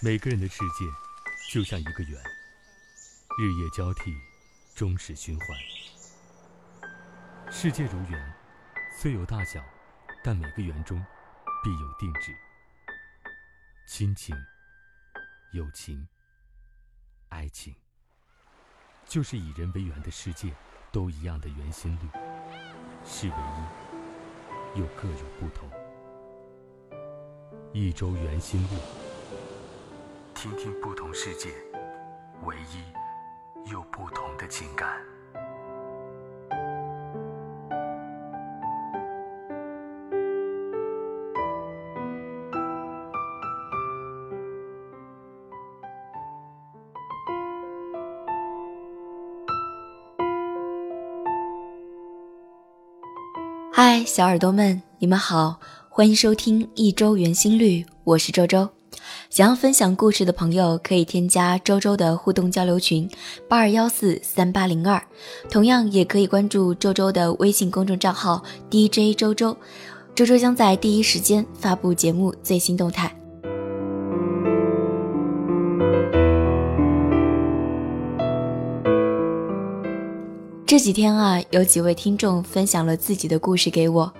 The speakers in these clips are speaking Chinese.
每个人的世界就像一个圆，日夜交替，终始循环。世界如圆，虽有大小，但每个圆中必有定制。亲情、友情、爱情，就是以人为圆的世界，都一样的圆心率，是唯一，又各有不同。一周圆心率。听听不同世界，唯一又不同的情感。嗨，小耳朵们，你们好，欢迎收听一周圆心率，我是周周。想要分享故事的朋友，可以添加周周的互动交流群八二幺四三八零二，同样也可以关注周周的微信公众账号 DJ 周周，周周将在第一时间发布节目最新动态。这几天啊，有几位听众分享了自己的故事给我，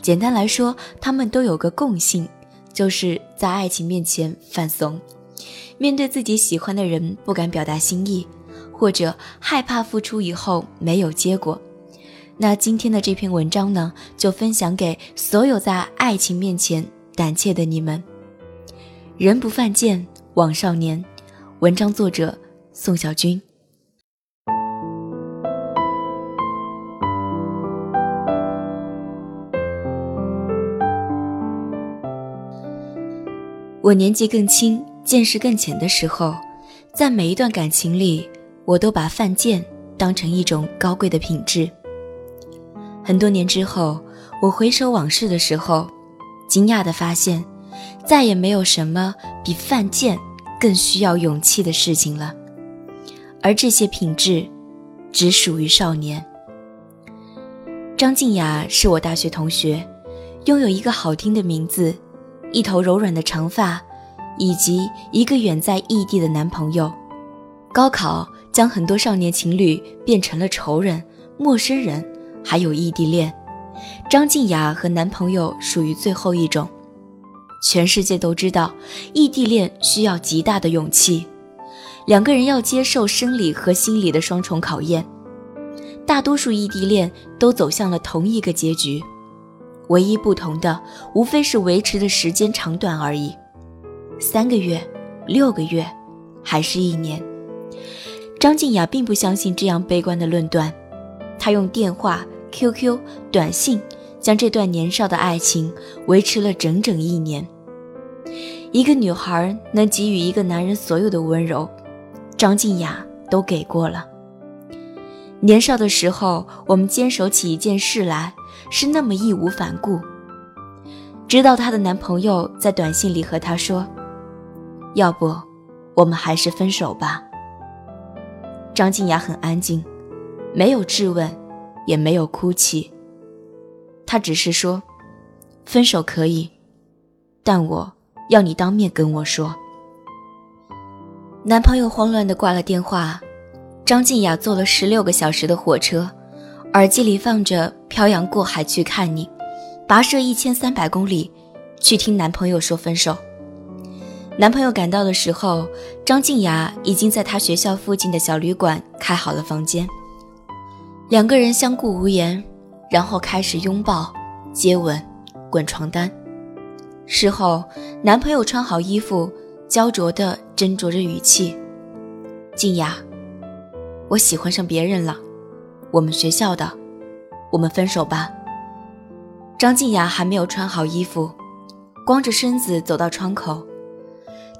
简单来说，他们都有个共性。就是在爱情面前犯怂，面对自己喜欢的人不敢表达心意，或者害怕付出以后没有结果。那今天的这篇文章呢，就分享给所有在爱情面前胆怯的你们。人不犯贱枉少年。文章作者宋小军。我年纪更轻、见识更浅的时候，在每一段感情里，我都把犯贱当成一种高贵的品质。很多年之后，我回首往事的时候，惊讶地发现，再也没有什么比犯贱更需要勇气的事情了。而这些品质，只属于少年。张静雅是我大学同学，拥有一个好听的名字。一头柔软的长发，以及一个远在异地的男朋友。高考将很多少年情侣变成了仇人、陌生人，还有异地恋。张静雅和男朋友属于最后一种。全世界都知道，异地恋需要极大的勇气，两个人要接受生理和心理的双重考验。大多数异地恋都走向了同一个结局。唯一不同的，无非是维持的时间长短而已，三个月、六个月，还是一年。张静雅并不相信这样悲观的论断，她用电话、QQ、短信将这段年少的爱情维持了整整一年。一个女孩能给予一个男人所有的温柔，张静雅都给过了。年少的时候，我们坚守起一件事来。是那么义无反顾，直到她的男朋友在短信里和她说：“要不，我们还是分手吧。”张静雅很安静，没有质问，也没有哭泣，她只是说：“分手可以，但我要你当面跟我说。”男朋友慌乱地挂了电话，张静雅坐了十六个小时的火车。耳机里放着《漂洋过海去看你》，跋涉一千三百公里，去听男朋友说分手。男朋友赶到的时候，张静雅已经在他学校附近的小旅馆开好了房间。两个人相顾无言，然后开始拥抱、接吻、滚床单。事后，男朋友穿好衣服，焦灼地斟酌着语气：“静雅，我喜欢上别人了。”我们学校的，我们分手吧。张静雅还没有穿好衣服，光着身子走到窗口，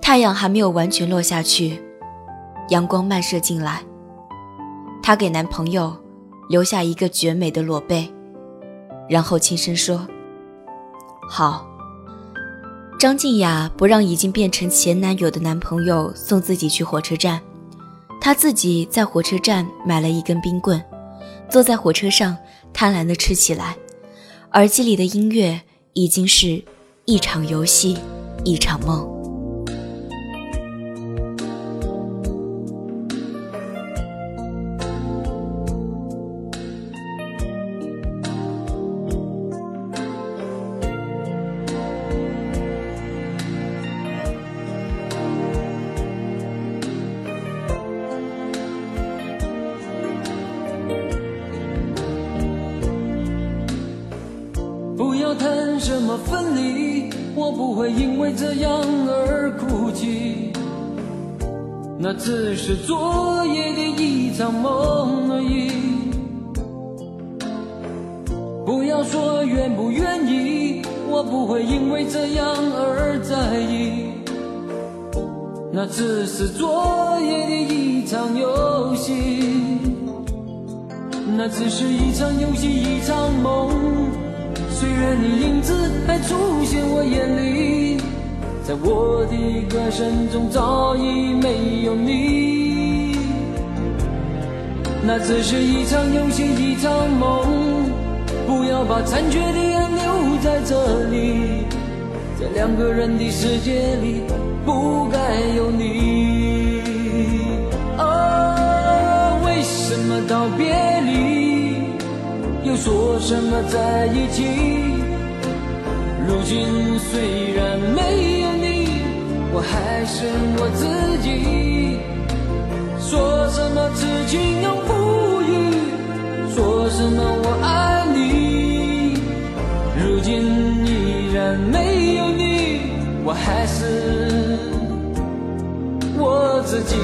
太阳还没有完全落下去，阳光漫射进来。她给男朋友留下一个绝美的裸背，然后轻声说：“好。”张静雅不让已经变成前男友的男朋友送自己去火车站，她自己在火车站买了一根冰棍。坐在火车上，贪婪地吃起来，耳机里的音乐已经是一场游戏，一场梦。那只是昨夜的一场梦而已。不要说愿不愿意，我不会因为这样而在意。那只是昨夜的一场游戏，那只是一场游戏，一场梦。虽然你影子还出现我眼里，在我的歌声中早已没有你。那只是一场游戏，一场梦。不要把残缺的爱留在这里，在两个人的世界里。不该有你。啊，为什么道别离，又说什么在一起？如今虽然没有，还是我自己。说什么此情永不渝，说什么我爱你。如今依然没有你，我还是。我自己。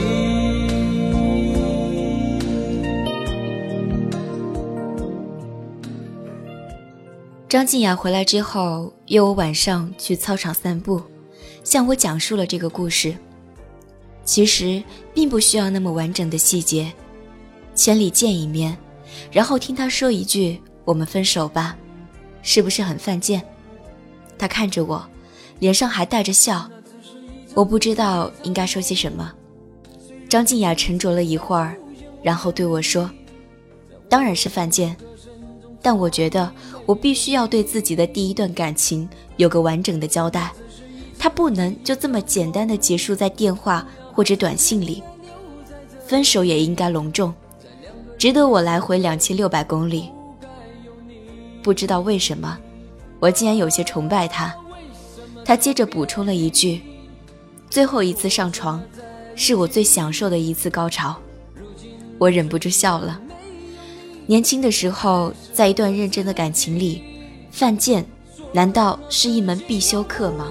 张静雅回来之后，约我晚上去操场散步，向我讲述了这个故事。其实并不需要那么完整的细节，千里见一面，然后听他说一句“我们分手吧”，是不是很犯贱？他看着我，脸上还带着笑。我不知道应该说些什么。张静雅沉着了一会儿，然后对我说：“当然是犯贱，但我觉得我必须要对自己的第一段感情有个完整的交代，他不能就这么简单的结束在电话或者短信里。分手也应该隆重，值得我来回两千六百公里。不知道为什么，我竟然有些崇拜他。”他接着补充了一句。最后一次上床，是我最享受的一次高潮，我忍不住笑了。年轻的时候，在一段认真的感情里，犯贱，难道是一门必修课吗？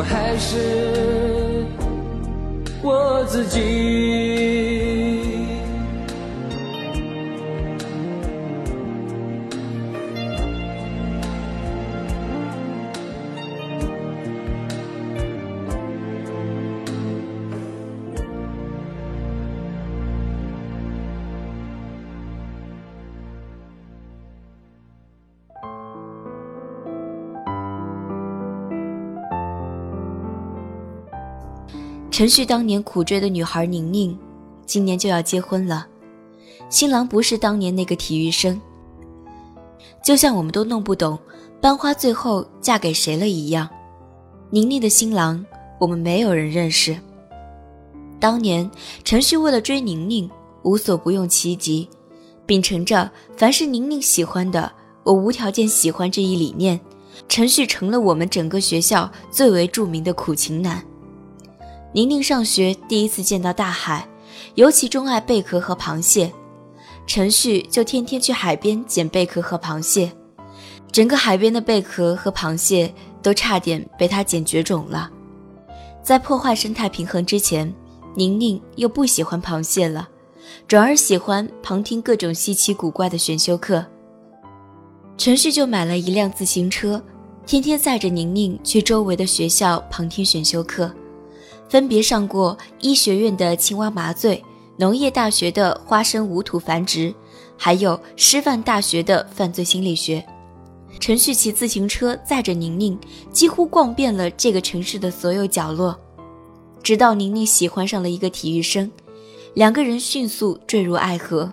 我还是我自己。陈旭当年苦追的女孩宁宁，今年就要结婚了。新郎不是当年那个体育生，就像我们都弄不懂班花最后嫁给谁了一样。宁宁的新郎，我们没有人认识。当年陈旭为了追宁宁，无所不用其极，秉承着凡是宁宁喜欢的，我无条件喜欢这一理念，陈旭成了我们整个学校最为著名的苦情男。宁宁上学第一次见到大海，尤其钟爱贝壳和螃蟹。陈旭就天天去海边捡贝壳和螃蟹，整个海边的贝壳和螃蟹都差点被他捡绝种了。在破坏生态平衡之前，宁宁又不喜欢螃蟹了，转而喜欢旁听各种稀奇古怪的选修课。陈旭就买了一辆自行车，天天载着宁宁去周围的学校旁听选修课。分别上过医学院的青蛙麻醉、农业大学的花生无土繁殖，还有师范大学的犯罪心理学。陈旭骑自行车载着宁宁，几乎逛遍了这个城市的所有角落。直到宁宁喜欢上了一个体育生，两个人迅速坠入爱河。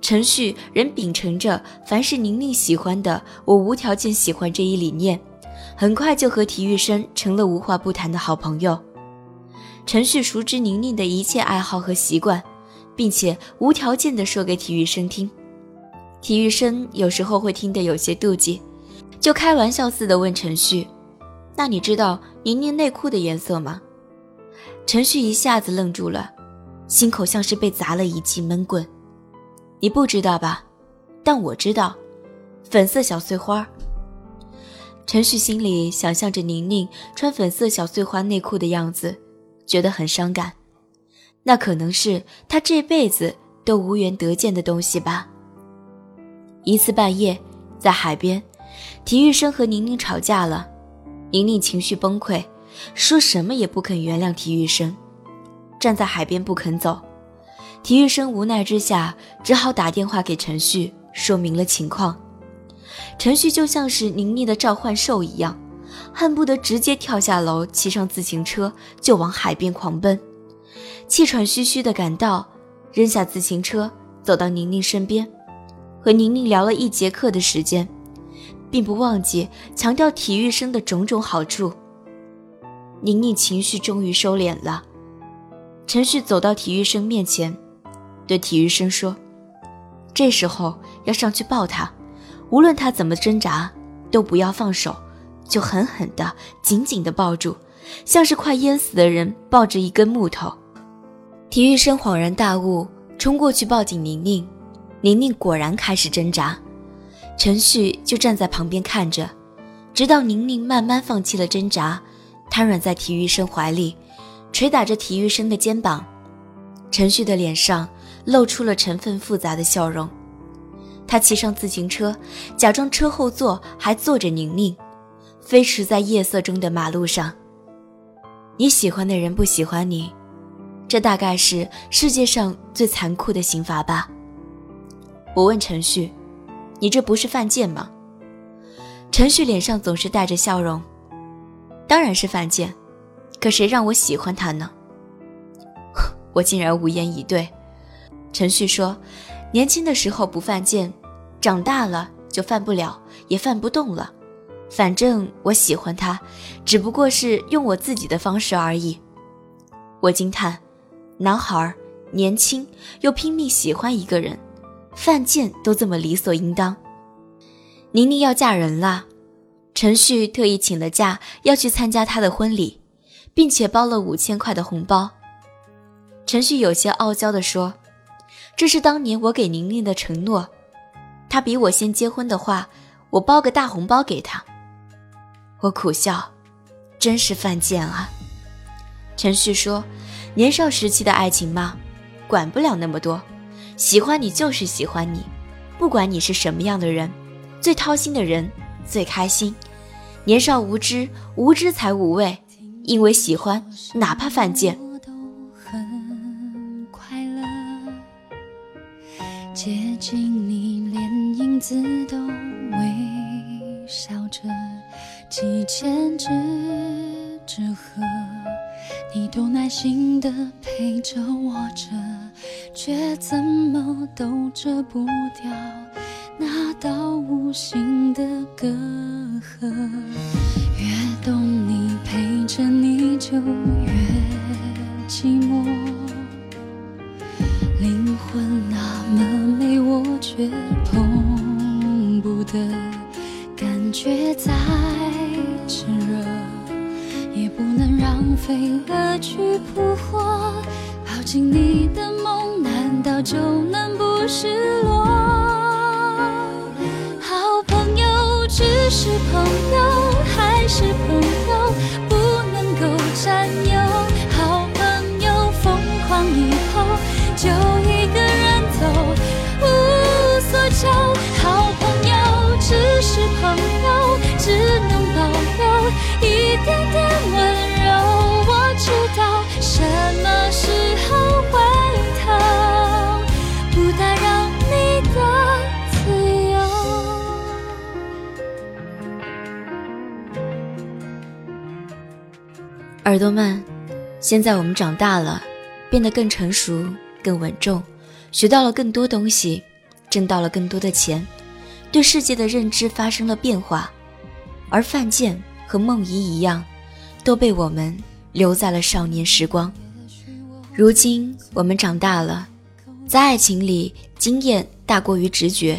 陈旭仍秉承着凡是宁宁喜欢的，我无条件喜欢这一理念，很快就和体育生成了无话不谈的好朋友。陈旭熟知宁宁的一切爱好和习惯，并且无条件地说给体育生听。体育生有时候会听得有些妒忌，就开玩笑似的问陈旭：“那你知道宁宁内裤的颜色吗？”陈旭一下子愣住了，心口像是被砸了一记闷棍。你不知道吧？但我知道，粉色小碎花。陈旭心里想象着宁宁穿粉色小碎花内裤的样子，觉得很伤感。那可能是他这辈子都无缘得见的东西吧。一次半夜，在海边，体育生和宁宁吵架了，宁宁情绪崩溃，说什么也不肯原谅体育生，站在海边不肯走。体育生无奈之下，只好打电话给陈旭，说明了情况。陈旭就像是宁宁的召唤兽一样，恨不得直接跳下楼，骑上自行车就往海边狂奔。气喘吁吁地赶到，扔下自行车，走到宁宁身边，和宁宁聊了一节课的时间，并不忘记强调体育生的种种好处。宁宁情绪终于收敛了，陈旭走到体育生面前。对体育生说：“这时候要上去抱他，无论他怎么挣扎，都不要放手，就狠狠的、紧紧的抱住，像是快淹死的人抱着一根木头。”体育生恍然大悟，冲过去抱紧宁宁。宁宁果然开始挣扎，陈旭就站在旁边看着，直到宁宁慢慢放弃了挣扎，瘫软在体育生怀里，捶打着体育生的肩膀。陈旭的脸上。露出了成分复杂的笑容，他骑上自行车，假装车后座还坐着宁宁，飞驰在夜色中的马路上。你喜欢的人不喜欢你，这大概是世界上最残酷的刑罚吧？我问陈旭：“你这不是犯贱吗？”陈旭脸上总是带着笑容：“当然是犯贱，可谁让我喜欢他呢？” 我竟然无言以对。陈旭说：“年轻的时候不犯贱，长大了就犯不了，也犯不动了。反正我喜欢他，只不过是用我自己的方式而已。”我惊叹：“男孩年轻又拼命喜欢一个人，犯贱都这么理所应当。”宁宁要嫁人了，陈旭特意请了假要去参加她的婚礼，并且包了五千块的红包。陈旭有些傲娇地说。这是当年我给宁宁的承诺，她比我先结婚的话，我包个大红包给她。我苦笑，真是犯贱啊！陈旭说：“年少时期的爱情嘛，管不了那么多，喜欢你就是喜欢你，不管你是什么样的人，最掏心的人最开心。年少无知，无知才无畏，因为喜欢，哪怕犯贱。”接近你，连影子都微笑着，几千只纸鹤，你都耐心的陪着我折，却怎么都遮不掉那道无形的隔阂。越懂你，陪着你就越寂寞，灵魂那么美，我。却碰不得，感觉再飞蛾去扑火。抱紧你的梦，难道就能不失落？好朋友只是朋友，还是朋友不能够占有。好朋友疯狂以后，就一个人走。无所求好朋友只是朋友，只能保留一点点耳朵们，现在我们长大了，变得更成熟、更稳重，学到了更多东西，挣到了更多的钱，对世界的认知发生了变化，而范建和梦怡一样，都被我们留在了少年时光。如今我们长大了，在爱情里，经验大过于直觉，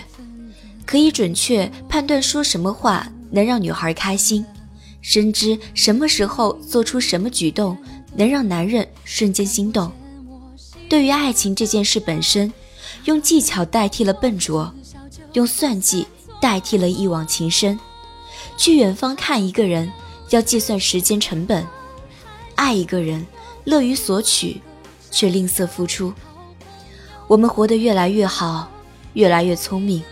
可以准确判断说什么话能让女孩开心，深知什么时候做出什么举动能让男人瞬间心动。对于爱情这件事本身，用技巧代替了笨拙，用算计代替了一往情深。去远方看一个人，要计算时间成本；爱一个人，乐于索取。却吝啬付出。我们活得越来越好，越来越聪明。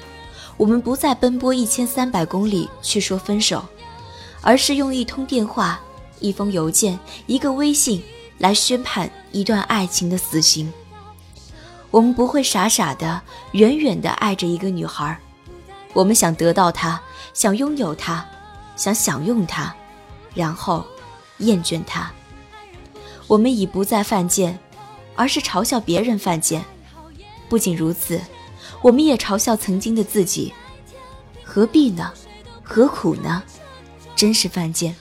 我们不再奔波一千三百公里去说分手，而是用一通电话、一封邮件、一个微信来宣判一段爱情的死刑。我们不会傻傻的、远远的爱着一个女孩，我们想得到她，想拥有她，想享用她，然后厌倦她。我们已不再犯贱。而是嘲笑别人犯贱，不仅如此，我们也嘲笑曾经的自己。何必呢？何苦呢？真是犯贱。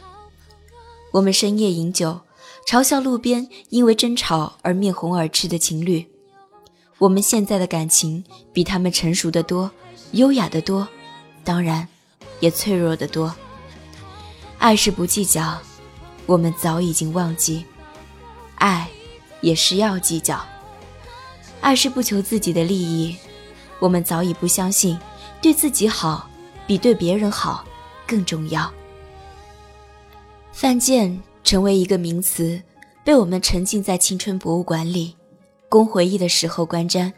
我们深夜饮酒，嘲笑路边因为争吵而面红耳赤的情侣。我们现在的感情比他们成熟的多，优雅的多，当然，也脆弱的多。爱是不计较，我们早已经忘记，爱。也是要计较，爱是不求自己的利益。我们早已不相信，对自己好比对别人好更重要。犯贱成为一个名词，被我们沉浸在青春博物馆里，供回忆的时候观瞻。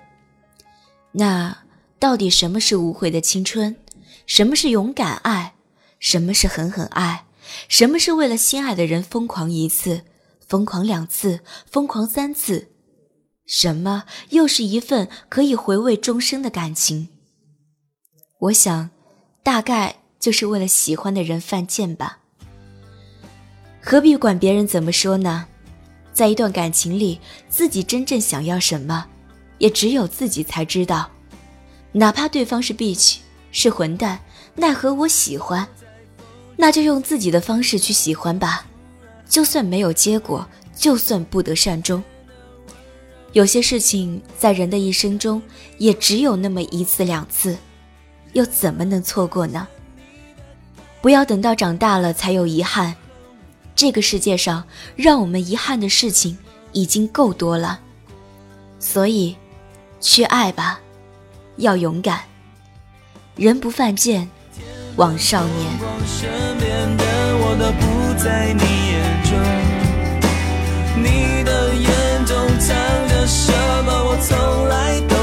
那到底什么是无悔的青春？什么是勇敢爱？什么是狠狠爱？什么是为了心爱的人疯狂一次？疯狂两次，疯狂三次，什么又是一份可以回味终生的感情？我想，大概就是为了喜欢的人犯贱吧。何必管别人怎么说呢？在一段感情里，自己真正想要什么，也只有自己才知道。哪怕对方是 bitch，是混蛋，奈何我喜欢，那就用自己的方式去喜欢吧。就算没有结果，就算不得善终，有些事情在人的一生中也只有那么一次两次，又怎么能错过呢？不要等到长大了才有遗憾，这个世界上让我们遗憾的事情已经够多了，所以，去爱吧，要勇敢，人不犯贱，枉少年。你的眼中藏着什么？我从来都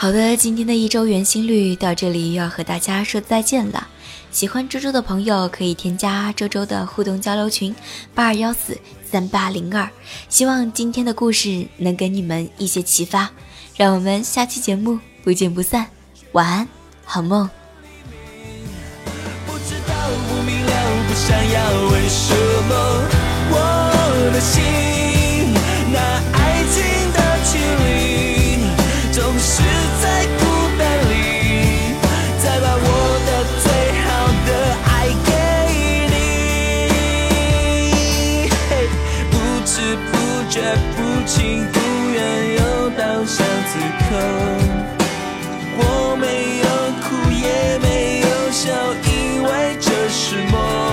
好的，今天的一周圆心率到这里又要和大家说再见了。喜欢周周的朋友可以添加周周的互动交流群八二幺四三八零二。希望今天的故事能给你们一些启发，让我们下期节目不见不散。晚安，好梦。不知道，不明了，不想要，为什么我的心却，不情不愿，又到下此刻。我没有哭，也没有笑，因为这是梦。